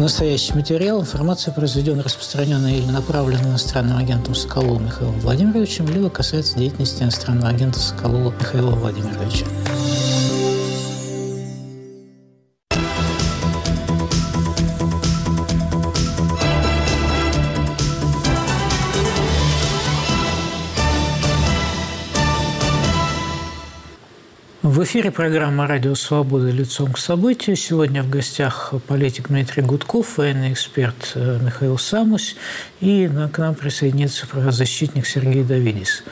настоящий материал, информация произведена, распространенная или направлена иностранным агентом Соколовым Михаилом Владимировичем, либо касается деятельности иностранного агента Соколова Михаила Владимировича. Эфире программа «Радио Свобода. Лицом к событию». Сегодня в гостях политик Дмитрий Гудков, военный эксперт э, Михаил Самусь и к нам присоединится правозащитник Сергей Давидис.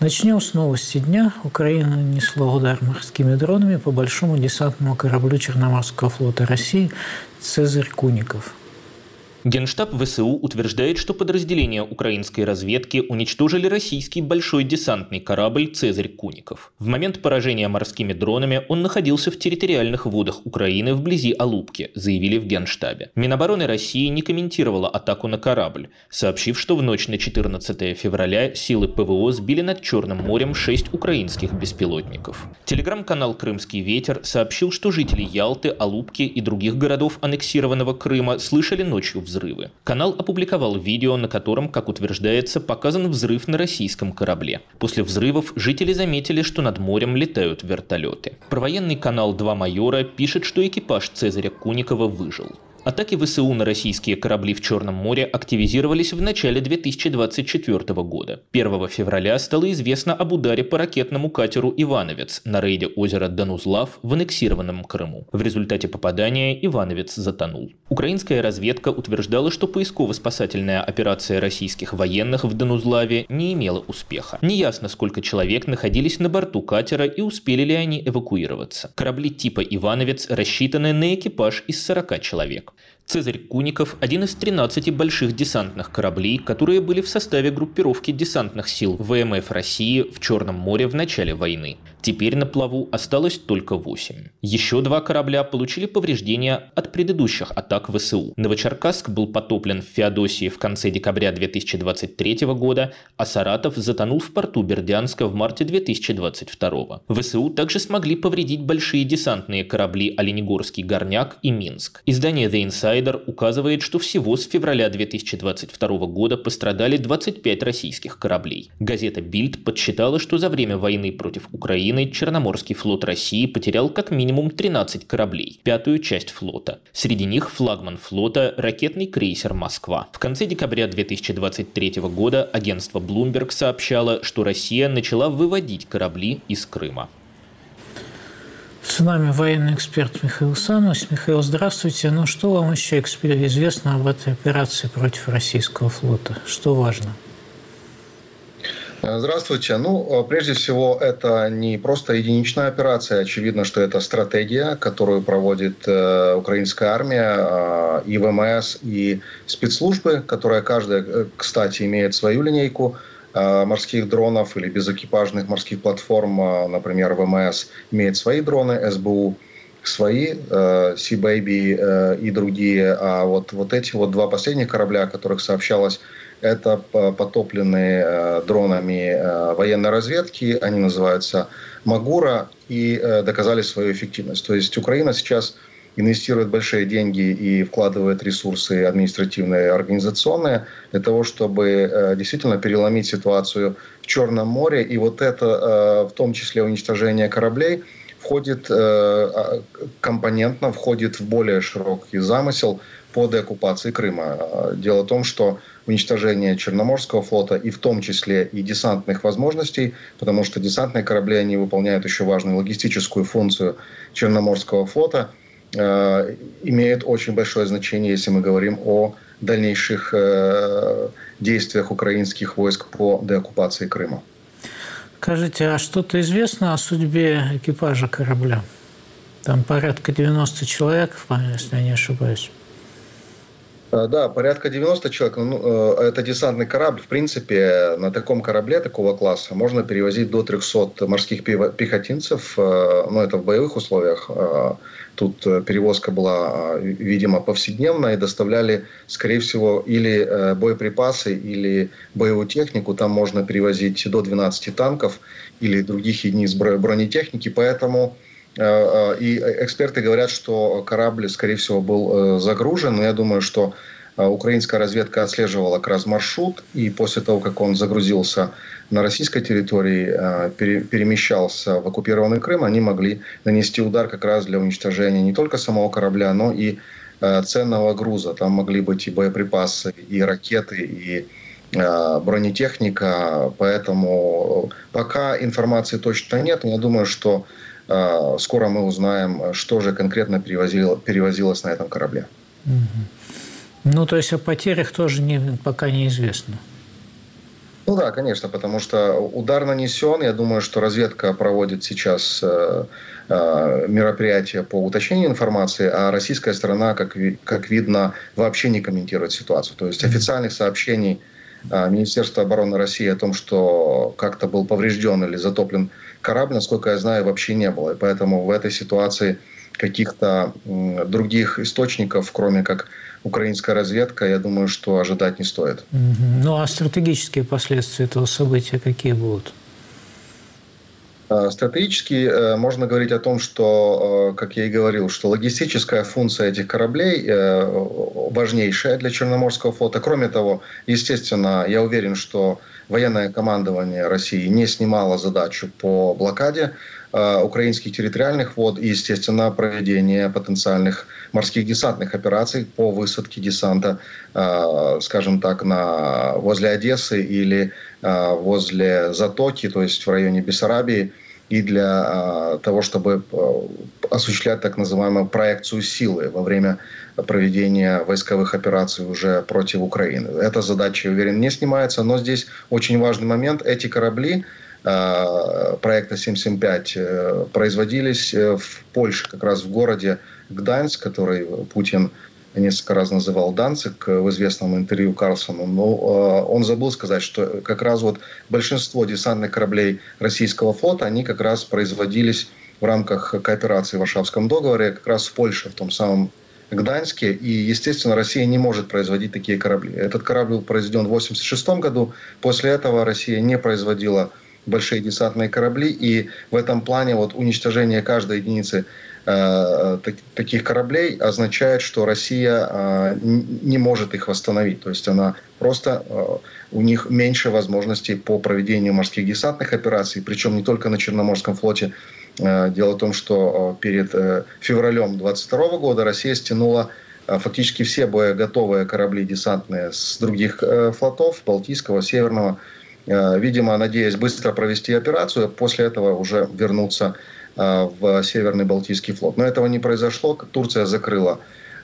Начнем с новости дня. Украина нанесла удар морскими дронами по большому десантному кораблю Черноморского флота России «Цезарь Куников». Генштаб ВСУ утверждает, что подразделения украинской разведки уничтожили российский большой десантный корабль «Цезарь Куников». В момент поражения морскими дронами он находился в территориальных водах Украины вблизи Алупки, заявили в Генштабе. Минобороны России не комментировала атаку на корабль, сообщив, что в ночь на 14 февраля силы ПВО сбили над Черным морем 6 украинских беспилотников. Телеграм-канал «Крымский ветер» сообщил, что жители Ялты, Алупки и других городов аннексированного Крыма слышали ночью взрыв взрывы. Канал опубликовал видео, на котором, как утверждается, показан взрыв на российском корабле. После взрывов жители заметили, что над морем летают вертолеты. Провоенный канал «Два майора» пишет, что экипаж Цезаря Куникова выжил. Атаки ВСУ на российские корабли в Черном море активизировались в начале 2024 года. 1 февраля стало известно об ударе по ракетному катеру «Ивановец» на рейде озера Данузлав в аннексированном Крыму. В результате попадания «Ивановец» затонул. Украинская разведка утверждала, что поисково-спасательная операция российских военных в Данузлаве не имела успеха. Неясно, сколько человек находились на борту катера и успели ли они эвакуироваться. Корабли типа «Ивановец» рассчитаны на экипаж из 40 человек. Цезарь Куников – один из 13 больших десантных кораблей, которые были в составе группировки десантных сил ВМФ России в Черном море в начале войны. Теперь на плаву осталось только 8. Еще два корабля получили повреждения от предыдущих атак ВСУ. Новочеркасск был потоплен в Феодосии в конце декабря 2023 года, а Саратов затонул в порту Бердянска в марте 2022. ВСУ также смогли повредить большие десантные корабли Оленегорский горняк и Минск. Издание The Insider указывает, что всего с февраля 2022 года пострадали 25 российских кораблей. Газета Bild подсчитала, что за время войны против Украины Украины Черноморский флот России потерял как минимум 13 кораблей, пятую часть флота. Среди них флагман флота – ракетный крейсер «Москва». В конце декабря 2023 года агентство Bloomberg сообщало, что Россия начала выводить корабли из Крыма. С нами военный эксперт Михаил Санус. Михаил, здравствуйте. Ну, что вам еще известно об этой операции против российского флота? Что важно? Здравствуйте. Ну, прежде всего, это не просто единичная операция. Очевидно, что это стратегия, которую проводит э, украинская армия, э, и ВМС, и спецслужбы, которая каждая, э, кстати, имеет свою линейку э, морских дронов или безэкипажных морских платформ. Э, например, ВМС имеет свои дроны, СБУ свои, э, Sea Baby э, и другие. А вот, вот эти вот два последних корабля, о которых сообщалось это потопленные э, дронами э, военной разведки, они называются Магура, и э, доказали свою эффективность. То есть Украина сейчас инвестирует большие деньги и вкладывает ресурсы административные, организационные для того, чтобы действительно переломить ситуацию в Черном море. И вот это, в том числе уничтожение кораблей, входит а, компонентно, входит в более широкий замысел по деоккупации Крыма. Дело в том, что уничтожение Черноморского флота и в том числе и десантных возможностей, потому что десантные корабли, они выполняют еще важную логистическую функцию Черноморского флота, э, имеет очень большое значение, если мы говорим о дальнейших э, действиях украинских войск по деоккупации Крыма. Скажите, а что-то известно о судьбе экипажа корабля? Там порядка 90 человек, если я не ошибаюсь. Э, да, порядка 90 человек. Ну, э, это десантный корабль. В принципе, на таком корабле такого класса можно перевозить до 300 морских пехотинцев. Ну, это в боевых условиях. Тут перевозка была, видимо, повседневная и доставляли, скорее всего, или боеприпасы, или боевую технику. Там можно перевозить до 12 танков или других единиц бронетехники. Поэтому и эксперты говорят, что корабль, скорее всего, был загружен. Но я думаю, что украинская разведка отслеживала как раз маршрут, и после того, как он загрузился на российской территории, перемещался в оккупированный Крым, они могли нанести удар как раз для уничтожения не только самого корабля, но и ценного груза. Там могли быть и боеприпасы, и ракеты, и бронетехника, поэтому пока информации точно нет. Я думаю, что скоро мы узнаем, что же конкретно перевозилось на этом корабле. Ну, то есть о потерях тоже не, пока неизвестно. Ну да, конечно, потому что удар нанесен. Я думаю, что разведка проводит сейчас э, э, мероприятия по уточнению информации, а российская сторона, как, как видно, вообще не комментирует ситуацию. То есть официальных сообщений э, Министерства обороны России о том, что как-то был поврежден или затоплен корабль, насколько я знаю, вообще не было. И поэтому в этой ситуации каких-то других источников, кроме как украинская разведка, я думаю, что ожидать не стоит. Ну а стратегические последствия этого события какие будут? А, стратегически э, можно говорить о том, что, э, как я и говорил, что логистическая функция этих кораблей э, важнейшая для Черноморского флота. Кроме того, естественно, я уверен, что военное командование России не снимало задачу по блокаде украинских территориальных вод и, естественно, проведение потенциальных морских десантных операций по высадке десанта, скажем так, на, возле Одессы или возле Затоки, то есть в районе Бессарабии, и для того, чтобы осуществлять так называемую проекцию силы во время проведения войсковых операций уже против Украины. Эта задача, уверен, не снимается, но здесь очень важный момент. Эти корабли проекта 775 э, производились э, в Польше, как раз в городе Гданьск, который Путин несколько раз называл Данцик в известном интервью Карлсону, но э, он забыл сказать, что как раз вот большинство десантных кораблей российского флота, они как раз производились в рамках кооперации в Варшавском договоре, как раз в Польше, в том самом Гданьске. И, естественно, Россия не может производить такие корабли. Этот корабль был произведен в 1986 году. После этого Россия не производила большие десантные корабли. И в этом плане вот уничтожение каждой единицы Э, таких кораблей означает, что Россия э, не может их восстановить. То есть она просто э, у них меньше возможностей по проведению морских десантных операций, причем не только на Черноморском флоте. Дело в том, что перед февралем 22 года Россия стянула фактически все боеготовые корабли десантные с других флотов, Балтийского, Северного, видимо, надеясь быстро провести операцию, после этого уже вернуться Э, в Северный Балтийский флот. Но этого не произошло. Турция закрыла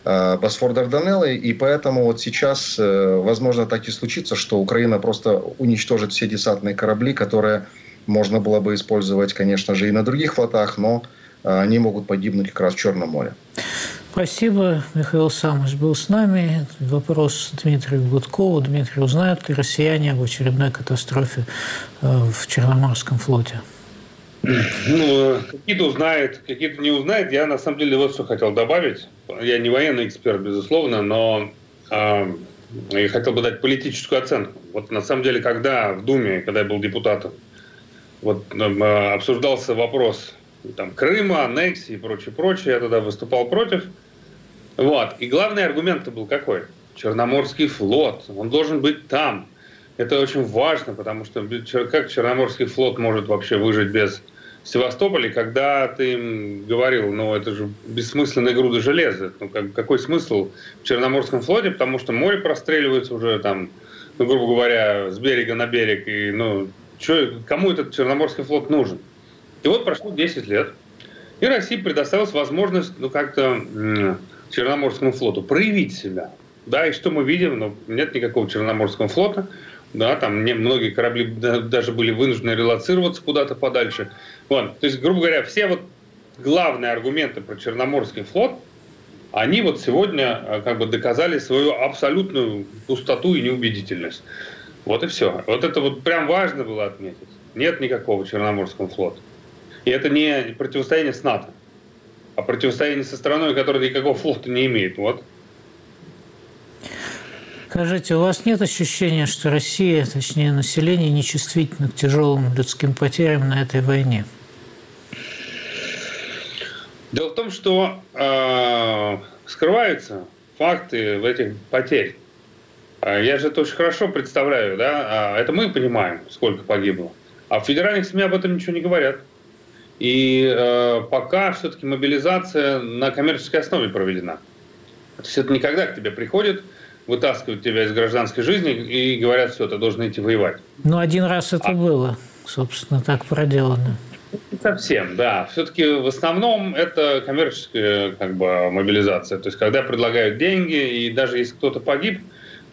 э, Босфор Дарданеллы, и поэтому вот сейчас, э, возможно, так и случится, что Украина просто уничтожит все десантные корабли, которые можно было бы использовать, конечно же, и на других флотах, но они могут погибнуть как раз в Черном море. Спасибо. Михаил Самыч был с нами. Вопрос Дмитрию Гудкову. Дмитрий, узнают ли россияне об очередной катастрофе в Черноморском флоте? Ну, какие-то узнают, какие-то не узнают. Я на самом деле вот что хотел добавить. Я не военный эксперт, безусловно, но э, я хотел бы дать политическую оценку. Вот на самом деле, когда в Думе, когда я был депутатом, вот э, обсуждался вопрос там, Крыма, аннексии и прочее, прочее, я тогда выступал против. Вот. И главный аргумент был какой? Черноморский флот, он должен быть там. Это очень важно, потому что как Черноморский флот может вообще выжить без Севастополя, когда ты им говорил, ну это же бессмысленная груда железа. Ну как, какой смысл в Черноморском флоте, потому что море простреливается уже там, ну грубо говоря, с берега на берег. И, ну, чё, кому этот Черноморский флот нужен? И вот прошло 10 лет, и России предоставилась возможность ну как-то Черноморскому флоту проявить себя. Да, и что мы видим? Ну, нет никакого Черноморского флота да, там не, многие корабли даже были вынуждены релацироваться куда-то подальше. Вот. То есть, грубо говоря, все вот главные аргументы про Черноморский флот, они вот сегодня э, как бы доказали свою абсолютную пустоту и неубедительность. Вот и все. Вот это вот прям важно было отметить. Нет никакого Черноморского флота. И это не противостояние с НАТО, а противостояние со страной, которая никакого флота не имеет. Вот. Скажите, у вас нет ощущения, что Россия, точнее население, нечувствительно к тяжелым людским потерям на этой войне? Дело в том, что э, скрываются факты в этих потерь. А я же это очень хорошо представляю, да, а это мы понимаем, сколько погибло. А в федеральных СМИ об этом ничего не говорят. И э, пока все-таки мобилизация на коммерческой основе проведена. То есть это никогда к тебе приходит, вытаскивают тебя из гражданской жизни и говорят, все, ты должен идти воевать. Ну, один раз это а... было, собственно, так проделано. Не совсем, да. Все-таки в основном это коммерческая как бы, мобилизация. То есть, когда предлагают деньги, и даже если кто-то погиб,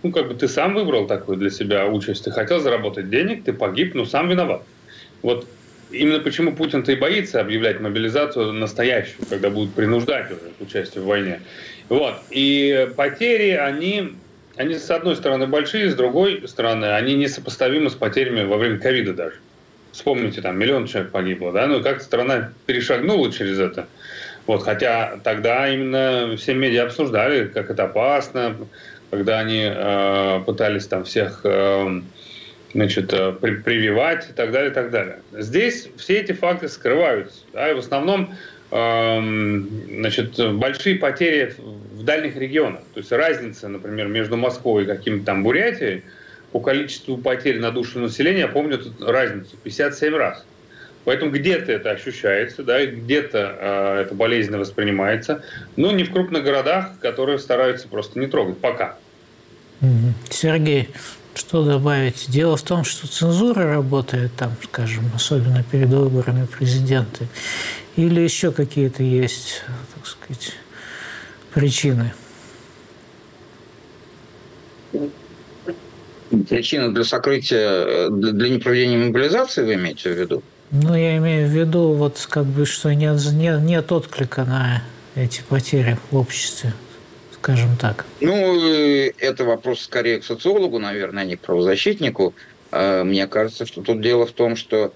ну, как бы ты сам выбрал такую для себя участь. Ты хотел заработать денег, ты погиб, но сам виноват. Вот именно почему Путин-то и боится объявлять мобилизацию настоящую, когда будут принуждать уже к участию в войне. Вот. И потери, они, они с одной стороны большие, с другой стороны, они несопоставимы с потерями во время ковида даже. Вспомните, там миллион человек погибло, да, ну как страна перешагнула через это. Вот, хотя тогда именно все медиа обсуждали, как это опасно, когда они э, пытались там всех э, значит, э, при, прививать и так далее, и так далее. Здесь все эти факты скрываются. Да, и в основном значит, большие потери в дальних регионах. То есть разница, например, между Москвой и каким-то там Бурятией по количеству потерь на душу населения, я помню тут разницу, 57 раз. Поэтому где-то это ощущается, да, где-то э, это болезненно воспринимается, но не в крупных городах, которые стараются просто не трогать пока. Сергей, что добавить? Дело в том, что цензура работает там, скажем, особенно перед выборами президента, или еще какие-то есть, так сказать, причины? Причина для сокрытия, для непроведения мобилизации вы имеете в виду? Ну, я имею в виду, вот как бы, что нет, нет, нет отклика на эти потери в обществе, скажем так. Ну, это вопрос скорее к социологу, наверное, а не к правозащитнику. А, мне кажется, что тут дело в том, что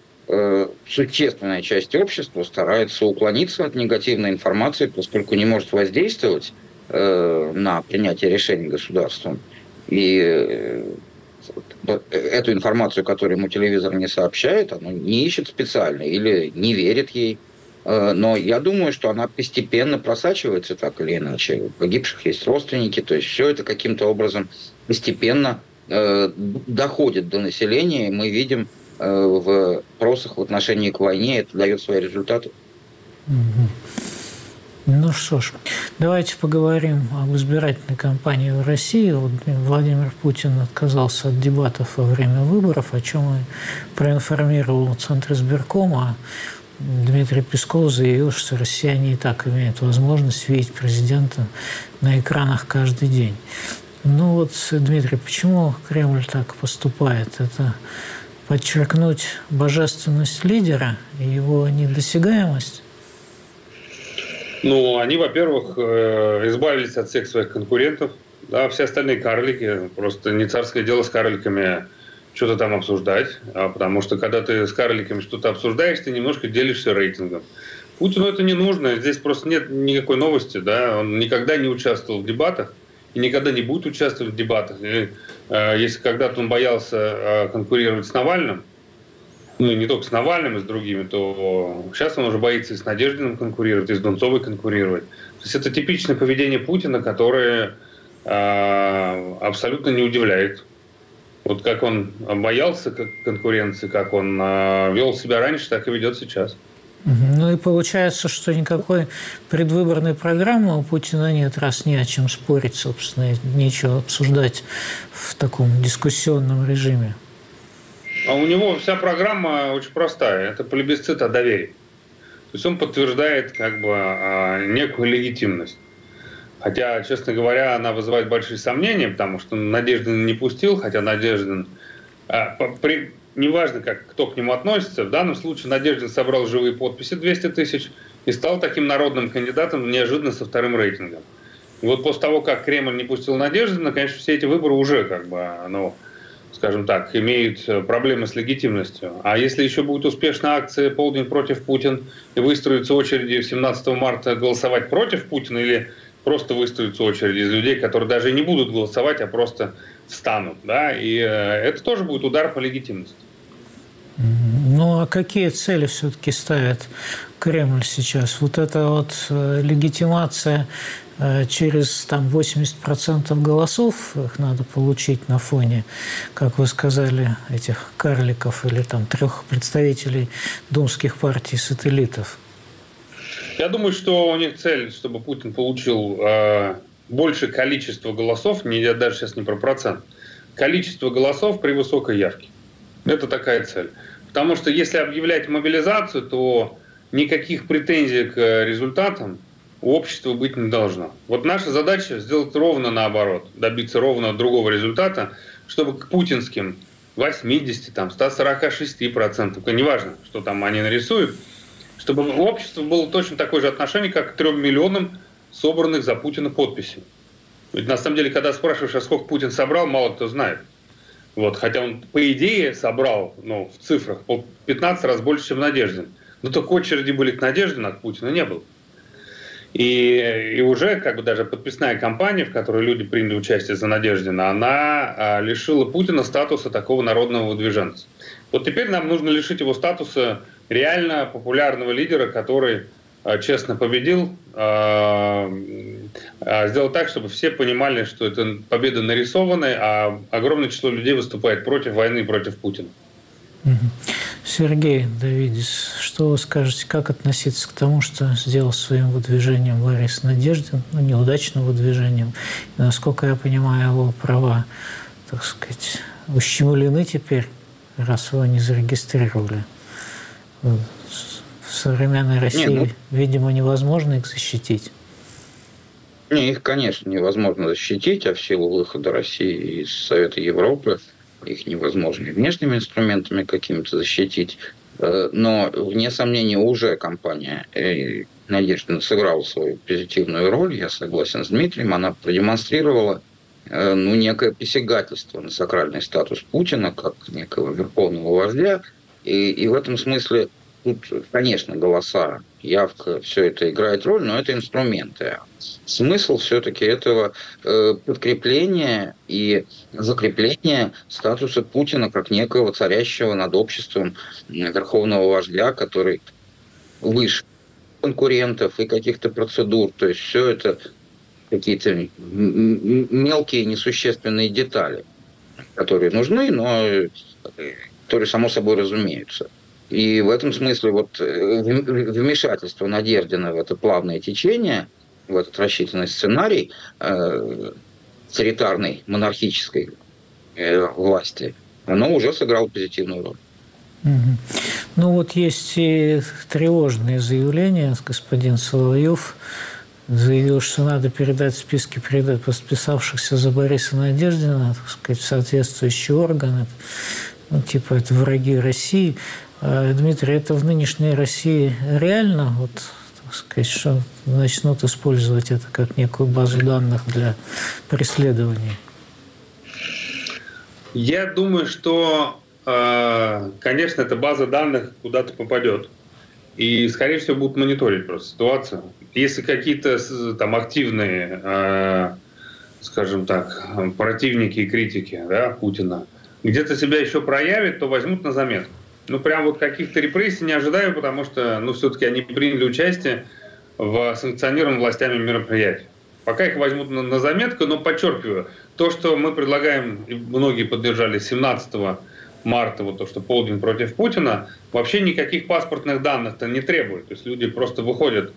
существенная часть общества старается уклониться от негативной информации, поскольку не может воздействовать э, на принятие решений государством. И эту информацию, которую ему телевизор не сообщает, оно не ищет специально или не верит ей. Э, но я думаю, что она постепенно просачивается так или иначе. У погибших есть родственники, то есть все это каким-то образом постепенно э, доходит до населения, и мы видим э, в опросах в отношении к войне, это дает свои результаты. Ну что ж, давайте поговорим об избирательной кампании в России. Вот Владимир Путин отказался от дебатов во время выборов, о чем и проинформировал Центр избиркома. Дмитрий Песков заявил, что россияне и так имеют возможность видеть президента на экранах каждый день. Ну вот, Дмитрий, почему Кремль так поступает? Это подчеркнуть божественность лидера и его недосягаемость? Ну, они, во-первых, э, избавились от всех своих конкурентов. Да, все остальные карлики. Просто не царское дело с карликами что-то там обсуждать. А потому что когда ты с карликами что-то обсуждаешь, ты немножко делишься рейтингом. Путину это не нужно. Здесь просто нет никакой новости. Да? Он никогда не участвовал в дебатах и никогда не будет участвовать в дебатах. И, э, если когда-то он боялся э, конкурировать с Навальным, ну, не только с Навальным, и с другими, то сейчас он уже боится и с Надеждиным конкурировать, и с Донцовой конкурировать. То есть это типичное поведение Путина, которое э, абсолютно не удивляет. Вот как он боялся конкуренции, как он вел себя раньше, так и ведет сейчас. Ну и получается, что никакой предвыборной программы у Путина нет, раз не о чем спорить, собственно, нечего обсуждать в таком дискуссионном режиме. А у него вся программа очень простая. Это плебисцит о доверии. То есть он подтверждает как бы а, некую легитимность. Хотя, честно говоря, она вызывает большие сомнения, потому что Надеждин не пустил, хотя Надеждин... А, неважно, как, кто к нему относится, в данном случае Надеждин собрал живые подписи 200 тысяч и стал таким народным кандидатом неожиданно со вторым рейтингом. И вот после того, как Кремль не пустил Надеждина, конечно, все эти выборы уже как бы, ну, скажем так, имеют э, проблемы с легитимностью. А если еще будет успешная акция «Полдень против Путин» и выстроятся очереди 17 марта голосовать против Путина или просто выстроятся очереди из людей, которые даже не будут голосовать, а просто встанут, да, и э, это тоже будет удар по легитимности. Ну, а какие цели все-таки ставит Кремль сейчас? Вот эта вот э, легитимация э, через там 80% голосов их надо получить на фоне, как вы сказали, этих карликов или там трех представителей думских партий сателлитов. Я думаю, что у них цель, чтобы Путин получил э, большее количество голосов, не, я даже сейчас не про процент, количество голосов при высокой явке. Это такая цель. Потому что если объявлять мобилизацию, то никаких претензий к результатам у общества быть не должно. Вот наша задача сделать ровно наоборот, добиться ровно другого результата, чтобы к путинским 80, там, 146 процентов, неважно, что там они нарисуют, чтобы у общества было точно такое же отношение, как к трем миллионам собранных за Путина подписей. Ведь на самом деле, когда спрашиваешь, а сколько Путин собрал, мало кто знает. Вот, хотя он, по идее, собрал ну, в цифрах по 15 раз больше, чем Надеждин. Но только очереди были к Надеждину, а к Путину не было. И, и уже как бы даже подписная кампания, в которой люди приняли участие за Надеждина, она а, лишила Путина статуса такого народного выдвиженца. Вот теперь нам нужно лишить его статуса реально популярного лидера, который честно победил, а, а, сделать так, чтобы все понимали, что это победа нарисованная, а огромное число людей выступает против войны, против Путина. Сергей Давидис, что вы скажете, как относиться к тому, что сделал своим выдвижением Ларис Надеждин, ну, неудачным выдвижением, и, насколько я понимаю, его права, так сказать, ущемлены теперь, раз его не зарегистрировали. В современной России, не, ну... видимо, невозможно их защитить. Не, их, конечно, невозможно защитить, а в силу выхода России из Совета Европы их невозможно внешними инструментами какими-то защитить. Э, но, вне сомнения, уже компания э, Надежда сыграла свою позитивную роль, я согласен с Дмитрием, она продемонстрировала э, ну, некое посягательство на сакральный статус Путина, как некого верховного вождя, и, и в этом смысле Тут, конечно, голоса, явка, все это играет роль, но это инструменты. Смысл все-таки этого э, подкрепления и закрепления статуса Путина как некого царящего над обществом верховного вождя, который выше конкурентов и каких-то процедур. То есть все это какие-то мелкие несущественные детали, которые нужны, но э, которые само собой разумеются. И в этом смысле вот э, вмешательство Надеждина в это плавное течение, в этот рассчитанный сценарий э, царитарной, монархической э, власти, оно уже сыграло позитивную роль. Ну вот есть и тревожные заявления. Господин Соловьев заявил, что надо передать списки подписавшихся за Бориса Надеждина, так сказать, в соответствующие органы. Ну, типа это враги России. А, Дмитрий, это в нынешней России реально, вот, так сказать, что начнут использовать это как некую базу данных для преследований? Я думаю, что, а, конечно, эта база данных куда-то попадет. И, скорее всего, будут мониторить просто ситуацию. Если какие-то там активные, а, скажем так, противники и критики да, Путина где-то себя еще проявят, то возьмут на заметку. Ну, прям вот каких-то репрессий не ожидаю, потому что, ну, все-таки они приняли участие в санкционированном властями мероприятии. Пока их возьмут на, на заметку, но подчеркиваю, то, что мы предлагаем, и многие поддержали 17 марта, вот то, что полдень против Путина, вообще никаких паспортных данных-то не требует. То есть люди просто выходят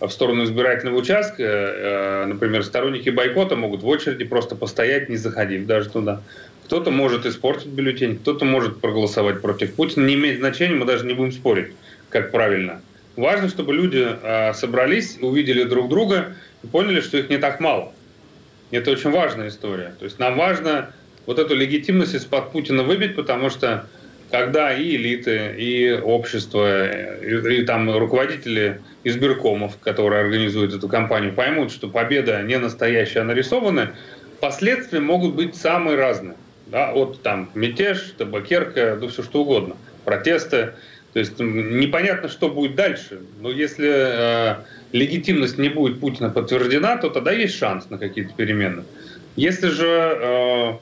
в сторону избирательного участка, э, например, сторонники бойкота могут в очереди просто постоять, не заходив даже туда. Кто-то может испортить бюллетень, кто-то может проголосовать против Путина. Не имеет значения, мы даже не будем спорить, как правильно. Важно, чтобы люди э, собрались, увидели друг друга и поняли, что их не так мало. Это очень важная история. То есть нам важно вот эту легитимность из-под Путина выбить, потому что когда и элиты, и общество, и, и там руководители избиркомов, которые организуют эту кампанию, поймут, что победа не настоящая, а нарисованная, последствия могут быть самые разные да, от там мятеж, табакерка, ну все что угодно, протесты. То есть непонятно, что будет дальше. Но если э, легитимность не будет Путина подтверждена, то тогда есть шанс на какие-то перемены. Если же э,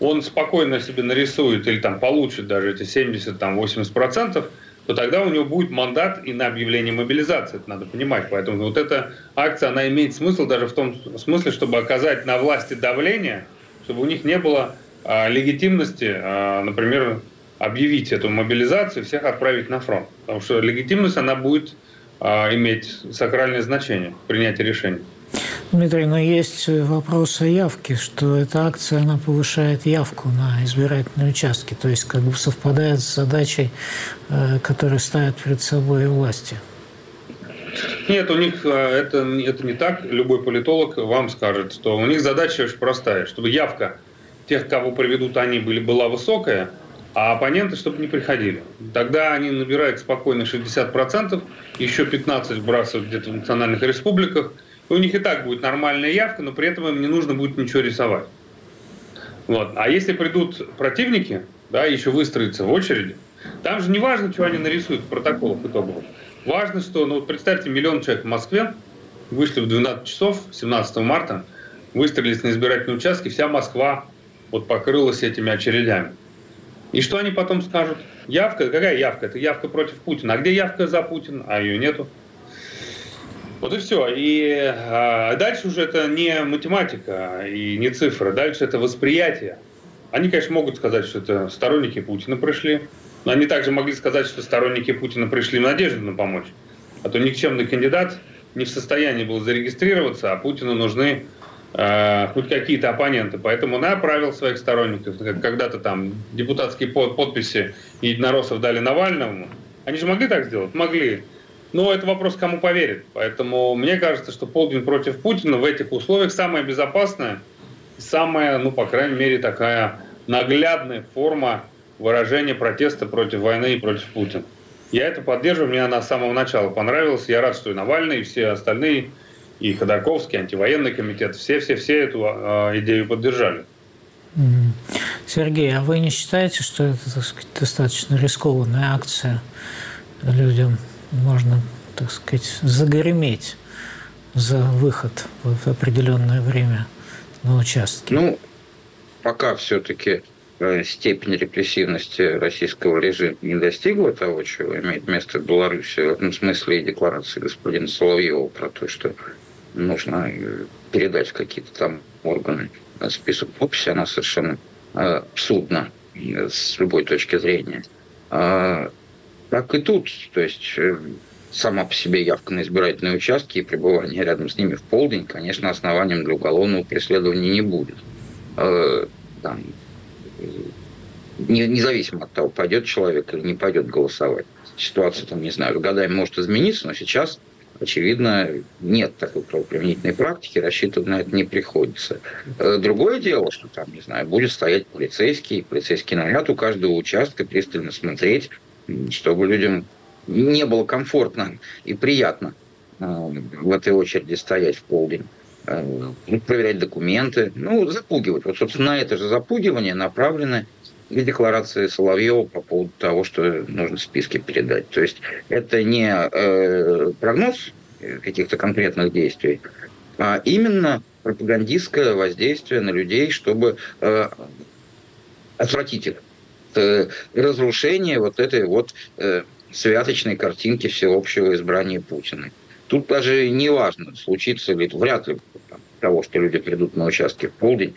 он спокойно себе нарисует или там получит даже эти 70-80%, то тогда у него будет мандат и на объявление мобилизации, это надо понимать. Поэтому вот эта акция, она имеет смысл даже в том смысле, чтобы оказать на власти давление, чтобы у них не было легитимности, а, например, объявить эту мобилизацию, всех отправить на фронт. Потому что легитимность, она будет а, иметь сакральное значение в принятии решений. Дмитрий, но есть вопрос о явке, что эта акция, она повышает явку на избирательные участки, то есть как бы совпадает с задачей, э, которую ставят перед собой власти. Нет, у них э, это, это не так. Любой политолог вам скажет, что у них задача очень простая, чтобы явка тех, кого приведут они, были, была высокая, а оппоненты, чтобы не приходили. Тогда они набирают спокойно 60%, еще 15% сбрасывают где-то в национальных республиках – у них и так будет нормальная явка, но при этом им не нужно будет ничего рисовать. Вот. А если придут противники, да, еще выстроиться в очереди, там же не важно, что они нарисуют в протоколах итоговых. Важно, что, ну вот представьте, миллион человек в Москве вышли в 12 часов 17 марта, выстроились на избирательные участки, вся Москва вот покрылась этими очередями. И что они потом скажут? Явка? Какая явка? Это явка против Путина. А где явка за Путина? А ее нету. Вот и все. И а, дальше уже это не математика и не цифра, дальше это восприятие. Они, конечно, могут сказать, что это сторонники Путина пришли, но они также могли сказать, что сторонники Путина пришли в на помочь. А то никчемный кандидат не в состоянии был зарегистрироваться, а Путину нужны э, хоть какие-то оппоненты. Поэтому направил своих сторонников. Когда-то там депутатские подписи единороссов дали Навальному. Они же могли так сделать? Могли. Но это вопрос, кому поверит. Поэтому мне кажется, что полдень против Путина в этих условиях самая безопасная, самая, ну, по крайней мере, такая наглядная форма выражения протеста против войны и против Путина. Я это поддерживаю, мне она с самого начала понравилась. Я рад, что и Навальный, и все остальные, и Ходорковский, антивоенный комитет, все-все-все эту э, идею поддержали. Сергей, а вы не считаете, что это так сказать, достаточно рискованная акция людям? можно, так сказать, загреметь за выход в определенное время на участке? Ну, пока все-таки э, степень репрессивности российского режима не достигла того, чего имеет место в Беларуси, в этом смысле и декларации господина Соловьева про то, что нужно э, передать какие-то там органы список подписи, она совершенно э, абсурдна с любой точки зрения. А так и тут. То есть э, сама по себе явка на избирательные участки и пребывание рядом с ними в полдень, конечно, основанием для уголовного преследования не будет. Э, там, независимо от того, пойдет человек или не пойдет голосовать. Ситуация, там, не знаю, годами может измениться, но сейчас, очевидно, нет такой правоприменительной практики, рассчитывать на это не приходится. Э, другое дело, что там, не знаю, будет стоять полицейский, полицейский наряд у каждого участка, пристально смотреть, чтобы людям не было комфортно и приятно э, в этой очереди стоять в полдень, э, проверять документы, ну, запугивать. Вот, собственно, на это же запугивание направлены и декларации Соловьева по поводу того, что нужно списки передать. То есть это не э, прогноз каких-то конкретных действий, а именно пропагандистское воздействие на людей, чтобы э, отвратить их э, разрушение вот этой вот э, святочной картинки всеобщего избрания Путина. Тут даже не важно, случится ли, вряд ли того, что люди придут на участки в полдень,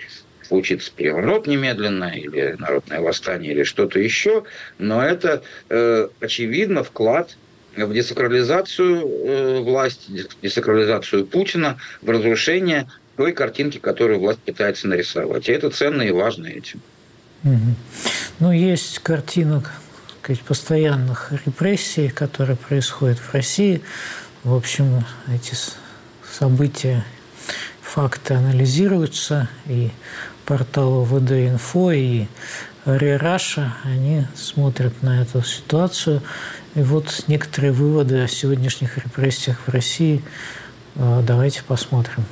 случится переворот немедленно, или народное восстание, или что-то еще, но это, э, очевидно, вклад в десакрализацию э, власти, десакрализацию Путина, в разрушение той картинки, которую власть пытается нарисовать. И это ценно и важно этим. Ну, есть картина сказать, постоянных репрессий, которые происходят в России. В общем, эти события, факты анализируются, и портал ВД-Инфо, и Раша, они смотрят на эту ситуацию. И вот некоторые выводы о сегодняшних репрессиях в России. Давайте посмотрим.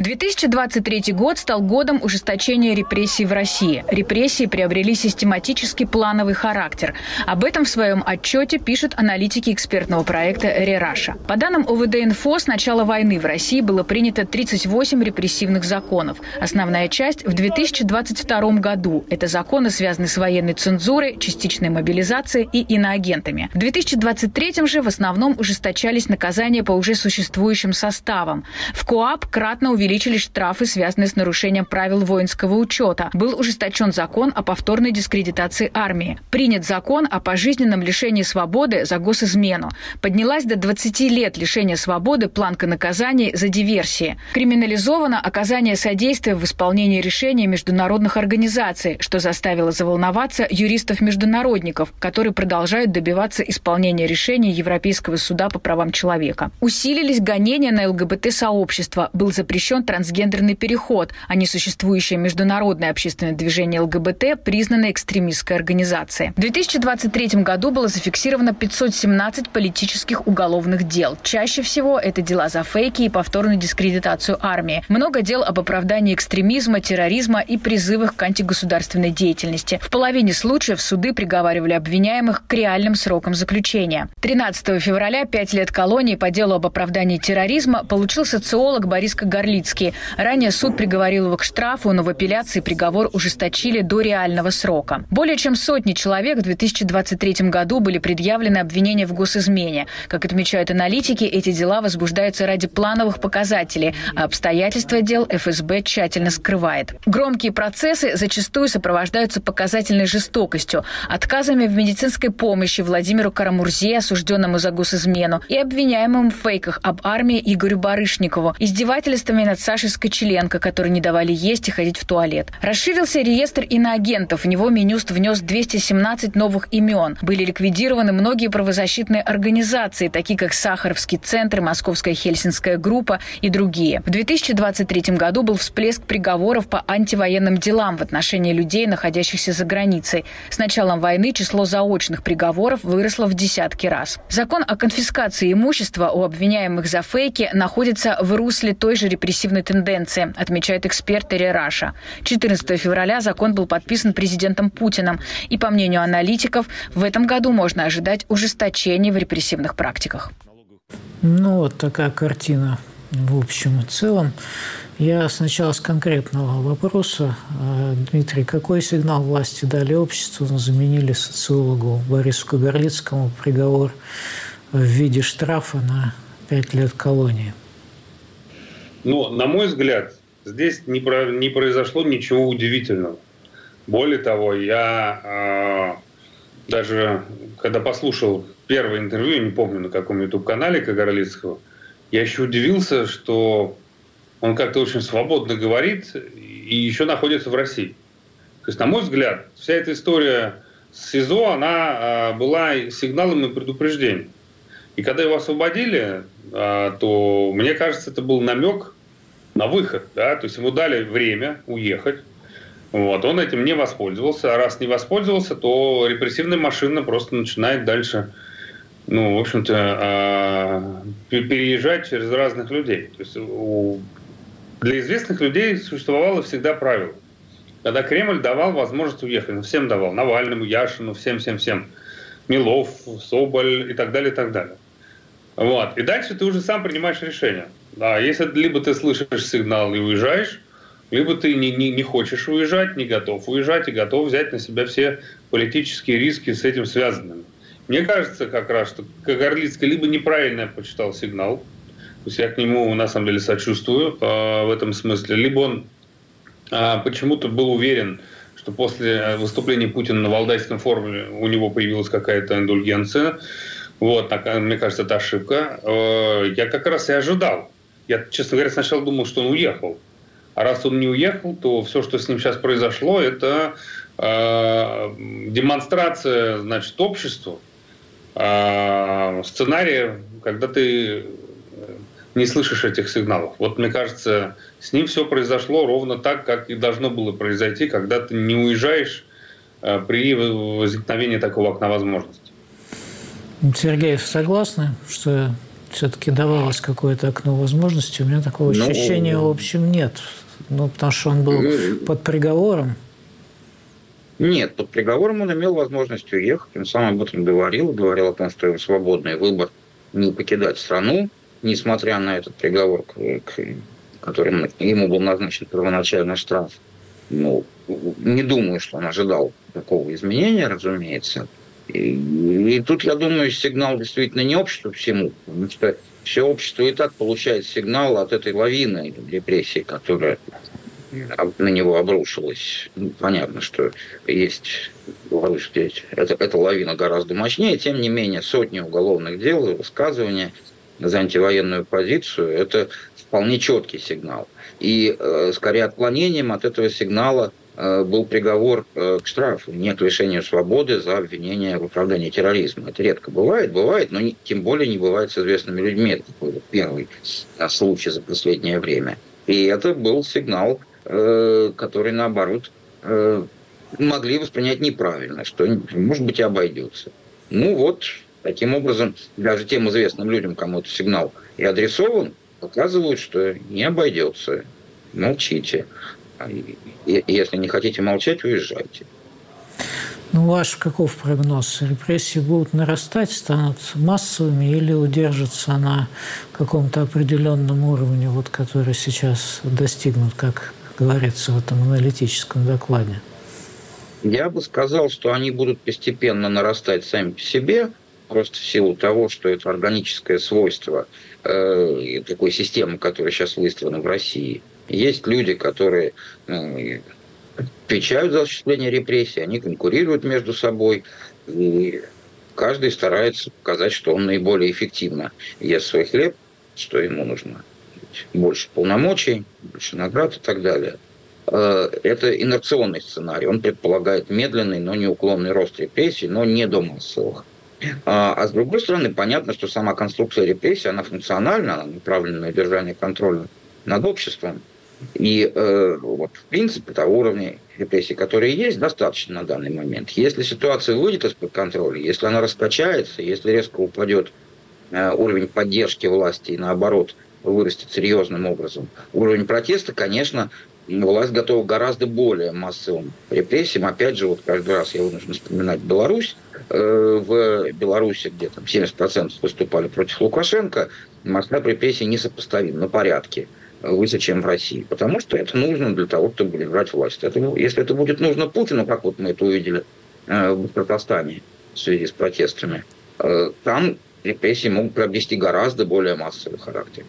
2023 год стал годом ужесточения репрессий в России. Репрессии приобрели систематический плановый характер. Об этом в своем отчете пишут аналитики экспертного проекта «Рераша». По данным ОВД-инфо, с начала войны в России было принято 38 репрессивных законов. Основная часть в 2022 году. Это законы, связанные с военной цензурой, частичной мобилизацией и иноагентами. В 2023 же в основном ужесточались наказания по уже существующим составам. В КОАП кратно увеличились увеличились штрафы, связанные с нарушением правил воинского учета. Был ужесточен закон о повторной дискредитации армии. Принят закон о пожизненном лишении свободы за госизмену. Поднялась до 20 лет лишения свободы планка наказаний за диверсии. Криминализовано оказание содействия в исполнении решений международных организаций, что заставило заволноваться юристов-международников, которые продолжают добиваться исполнения решений Европейского суда по правам человека. Усилились гонения на ЛГБТ-сообщество. Был запрещен запрещен трансгендерный переход, а несуществующее международное общественное движение ЛГБТ признано экстремистской организацией. В 2023 году было зафиксировано 517 политических уголовных дел. Чаще всего это дела за фейки и повторную дискредитацию армии. Много дел об оправдании экстремизма, терроризма и призывах к антигосударственной деятельности. В половине случаев суды приговаривали обвиняемых к реальным срокам заключения. 13 февраля пять лет колонии по делу об оправдании терроризма получил социолог Борис Кагарлиц Новицкий. Ранее суд приговорил его к штрафу, но в апелляции приговор ужесточили до реального срока. Более чем сотни человек в 2023 году были предъявлены обвинения в госизмене. Как отмечают аналитики, эти дела возбуждаются ради плановых показателей, а обстоятельства дел ФСБ тщательно скрывает. Громкие процессы зачастую сопровождаются показательной жестокостью, отказами в медицинской помощи Владимиру Карамурзе, осужденному за госизмену, и обвиняемым в фейках об армии Игорю Барышникову, издевательствами над Сашей Скочеленко, которые не давали есть и ходить в туалет. Расширился реестр иноагентов. В него Минюст внес 217 новых имен. Были ликвидированы многие правозащитные организации, такие как Сахаровский центр, Московская Хельсинская группа и другие. В 2023 году был всплеск приговоров по антивоенным делам в отношении людей, находящихся за границей. С началом войны число заочных приговоров выросло в десятки раз. Закон о конфискации имущества у обвиняемых за фейки находится в русле той же репрессивной негативной тенденции, отмечает эксперт Терри Раша. 14 февраля закон был подписан президентом Путиным. И, по мнению аналитиков, в этом году можно ожидать ужесточения в репрессивных практиках. Ну, вот такая картина в общем и целом. Я сначала с конкретного вопроса. А, Дмитрий, какой сигнал власти дали обществу? Заменили социологу Борису Кагарлицкому приговор в виде штрафа на пять лет колонии. Но, на мой взгляд, здесь не, про, не произошло ничего удивительного. Более того, я э, даже, когда послушал первое интервью, не помню на каком YouTube-канале Кагарлицкого, я еще удивился, что он как-то очень свободно говорит и еще находится в России. То есть, на мой взгляд, вся эта история с СИЗО, она э, была сигналом и предупреждением. И когда его освободили, а, то, мне кажется, это был намек на выход. Да? То есть ему дали время уехать. Вот, он этим не воспользовался. А раз не воспользовался, то репрессивная машина просто начинает дальше, ну, в общем-то, а, переезжать через разных людей. То есть для известных людей существовало всегда правило. Когда Кремль давал возможность уехать, ну, всем давал, Навальному, Яшину, всем-всем-всем, Милов, Соболь и так далее, и так далее. Вот. И дальше ты уже сам принимаешь решение. Да, если либо ты слышишь сигнал и уезжаешь, либо ты не, не, не хочешь уезжать, не готов уезжать и готов взять на себя все политические риски с этим связанными. Мне кажется как раз, что Кагарлицкий либо неправильно почитал сигнал, то есть я к нему на самом деле сочувствую э, в этом смысле, либо он э, почему-то был уверен, что после выступления Путина на Валдайском форуме у него появилась какая-то индульгенция. Вот, мне кажется, это ошибка. Э, я как раз и ожидал. Я, честно говоря, сначала думал, что он уехал. А раз он не уехал, то все, что с ним сейчас произошло, это э, демонстрация, значит, обществу э, сценария, когда ты не слышишь этих сигналов. Вот мне кажется, с ним все произошло ровно так, как и должно было произойти, когда ты не уезжаешь э, при возникновении такого окна возможностей. Сергей, согласны, что все-таки давалось какое-то окно возможностей. У меня такого ну, ощущения, в общем, нет. Ну, потому что он был ну, под приговором. Нет, под приговором он имел возможность уехать. Он сам об этом говорил. Говорил о том, что его свободный выбор не покидать страну, несмотря на этот приговор, которым ему был назначен первоначальный штраф. Ну, не думаю, что он ожидал такого изменения, разумеется. И, тут, я думаю, сигнал действительно не обществу всему, потому что все общество и так получает сигнал от этой лавины репрессий, которая на него обрушилась. Ну, понятно, что есть это, эта лавина гораздо мощнее, тем не менее сотни уголовных дел и высказывания за антивоенную позицию – это вполне четкий сигнал. И э, скорее отклонением от этого сигнала был приговор э, к штрафу, не к лишению свободы за обвинение в оправдании терроризма. Это редко бывает, бывает, но тем более не бывает с известными людьми. Это такой первый э, случай за последнее время. И это был сигнал Э, которые, наоборот, э, могли воспринять неправильно, что, может быть, и обойдется. Ну вот, таким образом, даже тем известным людям, кому этот сигнал и адресован, показывают, что не обойдется. Молчите. И если не хотите молчать, уезжайте. Ну, ваш каков прогноз? Репрессии будут нарастать, станут массовыми или удержатся на каком-то определенном уровне, вот, который сейчас достигнут, как говорится в этом аналитическом докладе? Я бы сказал, что они будут постепенно нарастать сами по себе, просто в силу того, что это органическое свойство э, такой системы, которая сейчас выстроена в России. Есть люди, которые э, отвечают за осуществление репрессий, они конкурируют между собой, и каждый старается показать, что он наиболее эффективно ест свой хлеб, что ему нужно больше полномочий, больше наград и так далее. Э, это инерционный сценарий. Он предполагает медленный, но неуклонный рост репрессий, но не до массовых. А, а с другой стороны, понятно, что сама конструкция репрессий, она функциональна, она направлена на удержание контроля над обществом. И э, вот, в принципе, того уровня репрессий, которые есть, достаточно на данный момент. Если ситуация выйдет из-под контроля, если она раскачается, если резко упадет э, уровень поддержки власти и наоборот – вырастет серьезным образом. Уровень протеста, конечно, власть готова гораздо более массовым репрессиям. Опять же, вот каждый раз я вынужден вспоминать Беларусь. Э, в Беларуси, где там 70% выступали против Лукашенко, масштаб репрессий несопоставим на порядке выше, чем в России. Потому что это нужно для того, чтобы держать власть. Это, если это будет нужно Путину, как вот мы это увидели э, в Татарстане в связи с протестами, э, там репрессии могут приобрести гораздо более массовый характер.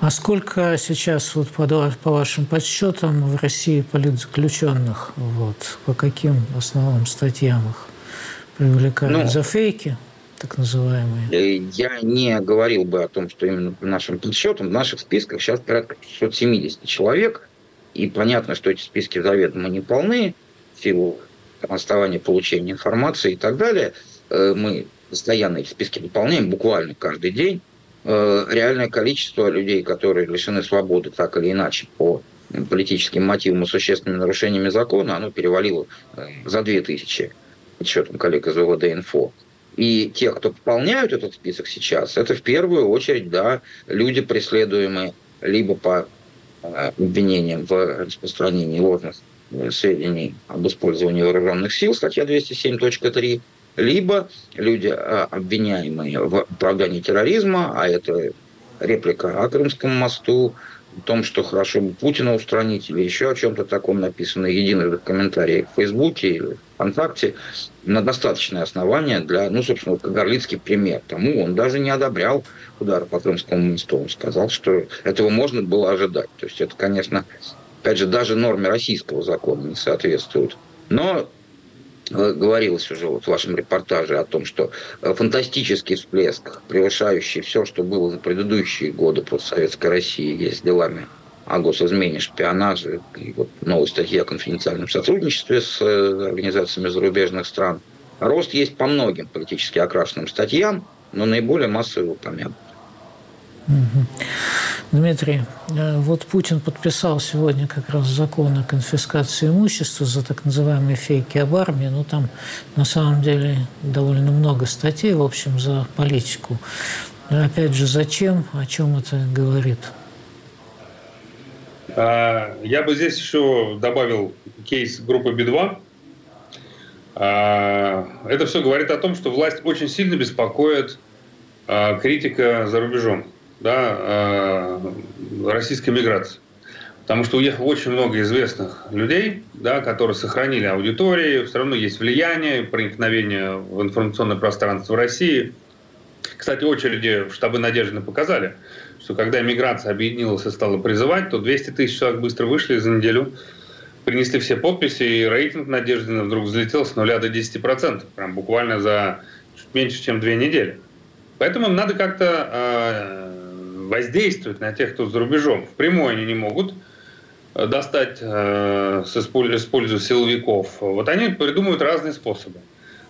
А сколько сейчас, вот по, по вашим подсчетам, в России политзаключенных? Вот, по каким основным статьям их привлекают? Ну, За фейки? Так называемые? Э, я не говорил бы о том, что именно по нашим подсчетам. В наших списках сейчас порядка 670 человек. И понятно, что эти списки заведомо не полны в силу основания получения информации и так далее. Э, мы постоянно эти списки выполняем буквально каждый день. Э, реальное количество людей, которые лишены свободы так или иначе по политическим мотивам и существенными нарушениями закона, оно перевалило за 2000 отчетом коллег из ОВД-Инфо. И те, кто пополняют этот список сейчас, это в первую очередь да, люди, преследуемые либо по э, обвинениям в распространении ложных сведений об использовании вооруженных сил, статья 207.3, либо люди, а, обвиняемые в оправдании терроризма, а это реплика о Крымском мосту, том, что хорошо бы Путина устранить, или еще о чем-то таком написано, единых комментариях в Фейсбуке или ВКонтакте, на достаточное основание для, ну, собственно, вот Горлицкий пример тому, он даже не одобрял удар по Крымскому мосту, он сказал, что этого можно было ожидать. То есть это, конечно, опять же, даже норме российского закона не соответствует. Но говорилось уже вот в вашем репортаже о том, что э, фантастический всплеск, превышающий все, что было за предыдущие годы постсоветской России, есть делами о госизмене, шпионаже, и вот новой статьи о конфиденциальном сотрудничестве с э, организациями зарубежных стран. Рост есть по многим политически окрашенным статьям, но наиболее массово упомянут. Дмитрий, э, вот Путин подписал сегодня как раз закон о конфискации имущества за так называемые фейки об армии. Ну, там на самом деле довольно много статей, в общем, за политику. Но опять же, зачем, о чем это говорит? А, я бы здесь еще добавил кейс группы Би-2. А, это все говорит о том, что власть очень сильно беспокоит а, критика за рубежом да, российской миграции. Потому что уехало очень много известных людей, да, которые сохранили аудитории, все равно есть влияние, проникновение в информационное пространство России. Кстати, очереди в штабы Надежды показали, что когда миграция объединилась и стала призывать, то 200 тысяч человек быстро вышли за неделю, принесли все подписи, и рейтинг Надежды вдруг взлетел с 0 до 10%, прям буквально за чуть меньше, чем две недели. Поэтому надо как-то э, воздействовать на тех, кто за рубежом. Впрямую они не могут – Э, достать, э, силовиков, вот они придумывают разные способы.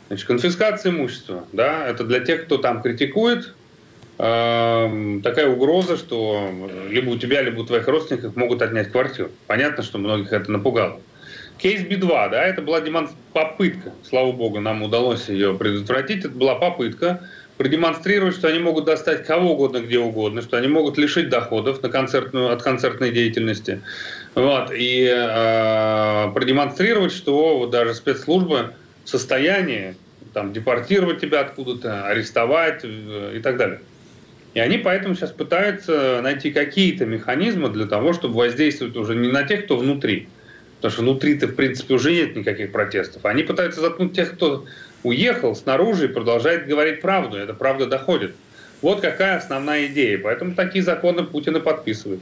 Значит, конфискация имущества, да, это для тех, кто там критикует, э, такая угроза, что либо у тебя, либо у твоих родственников могут отнять квартиру. Понятно, что многих это напугало. Кейс Би-2, да, это была демонстр... попытка, слава богу, нам удалось ее предотвратить, это была попытка продемонстрировать, что они могут достать кого угодно, где угодно, что они могут лишить доходов на концертную, от концертной деятельности, вот, и э, продемонстрировать, что вот даже спецслужбы в состоянии там, депортировать тебя откуда-то, арестовать э, и так далее. И они поэтому сейчас пытаются найти какие-то механизмы для того, чтобы воздействовать уже не на тех, кто внутри, потому что внутри-то, в принципе, уже нет никаких протестов. Они пытаются заткнуть тех, кто уехал снаружи и продолжает говорить правду. Эта правда доходит. Вот какая основная идея. Поэтому такие законы Путин и подписывает.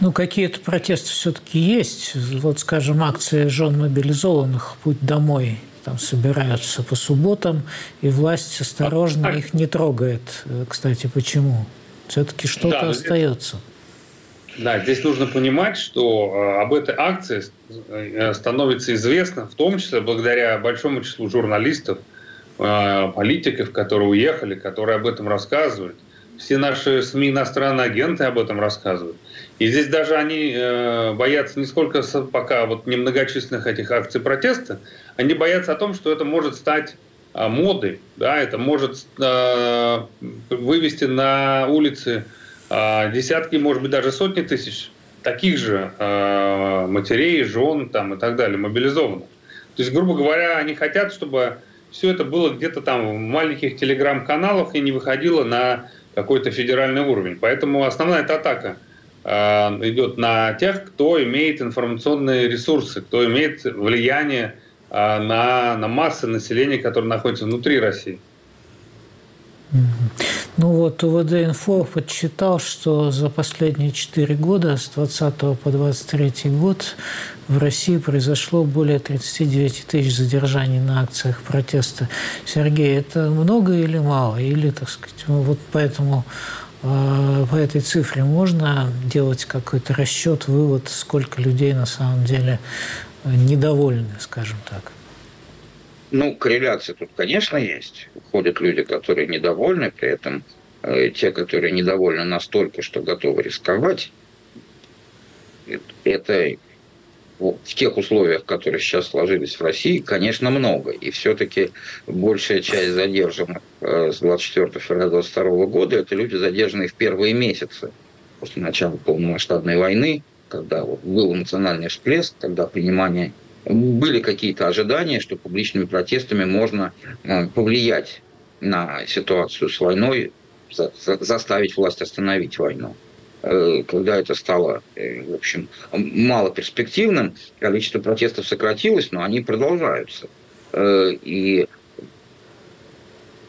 Ну, какие-то протесты все-таки есть. Вот, скажем, акция жен мобилизованных «Путь домой» там собираются по субботам, и власть осторожно их не трогает. Кстати, почему? Все-таки что-то да, остается. Да, здесь нужно понимать, что э, об этой акции э, становится известно, в том числе благодаря большому числу журналистов, э, политиков, которые уехали, которые об этом рассказывают. Все наши СМИ иностранные агенты об этом рассказывают. И здесь даже они боятся не сколько пока вот немногочисленных этих акций протеста, они боятся о том, что это может стать модой, да, это может вывести на улицы десятки, может быть, даже сотни тысяч таких же э, матерей, жен там, и так далее, мобилизованных. То есть, грубо говоря, они хотят, чтобы все это было где-то там в маленьких телеграм-каналах и не выходило на какой-то федеральный уровень. Поэтому основная эта атака э, идет на тех, кто имеет информационные ресурсы, кто имеет влияние на, на массы населения, которые находятся внутри России. Ну вот УВД-инфо подсчитал, что за последние четыре года, с 20 по 23 год, в России произошло более 39 тысяч задержаний на акциях протеста. Сергей, это много или мало? Или, так сказать, ну вот поэтому а, по этой цифре можно делать какой-то расчет, вывод, сколько людей на самом деле недовольны, скажем так? Ну, корреляция тут, конечно, есть. Ходят люди, которые недовольны, при этом э, те, которые недовольны настолько, что готовы рисковать, это в тех условиях, которые сейчас сложились в России, конечно, много. И все-таки большая часть задержанных э, с 24 февраля 2022 года – это люди, задержанные в первые месяцы после начала полномасштабной войны, когда был национальный всплеск, когда понимание были какие-то ожидания, что публичными протестами можно э, повлиять на ситуацию с войной, заставить власть остановить войну. Э, когда это стало, э, в общем, мало перспективным, количество протестов сократилось, но они продолжаются. И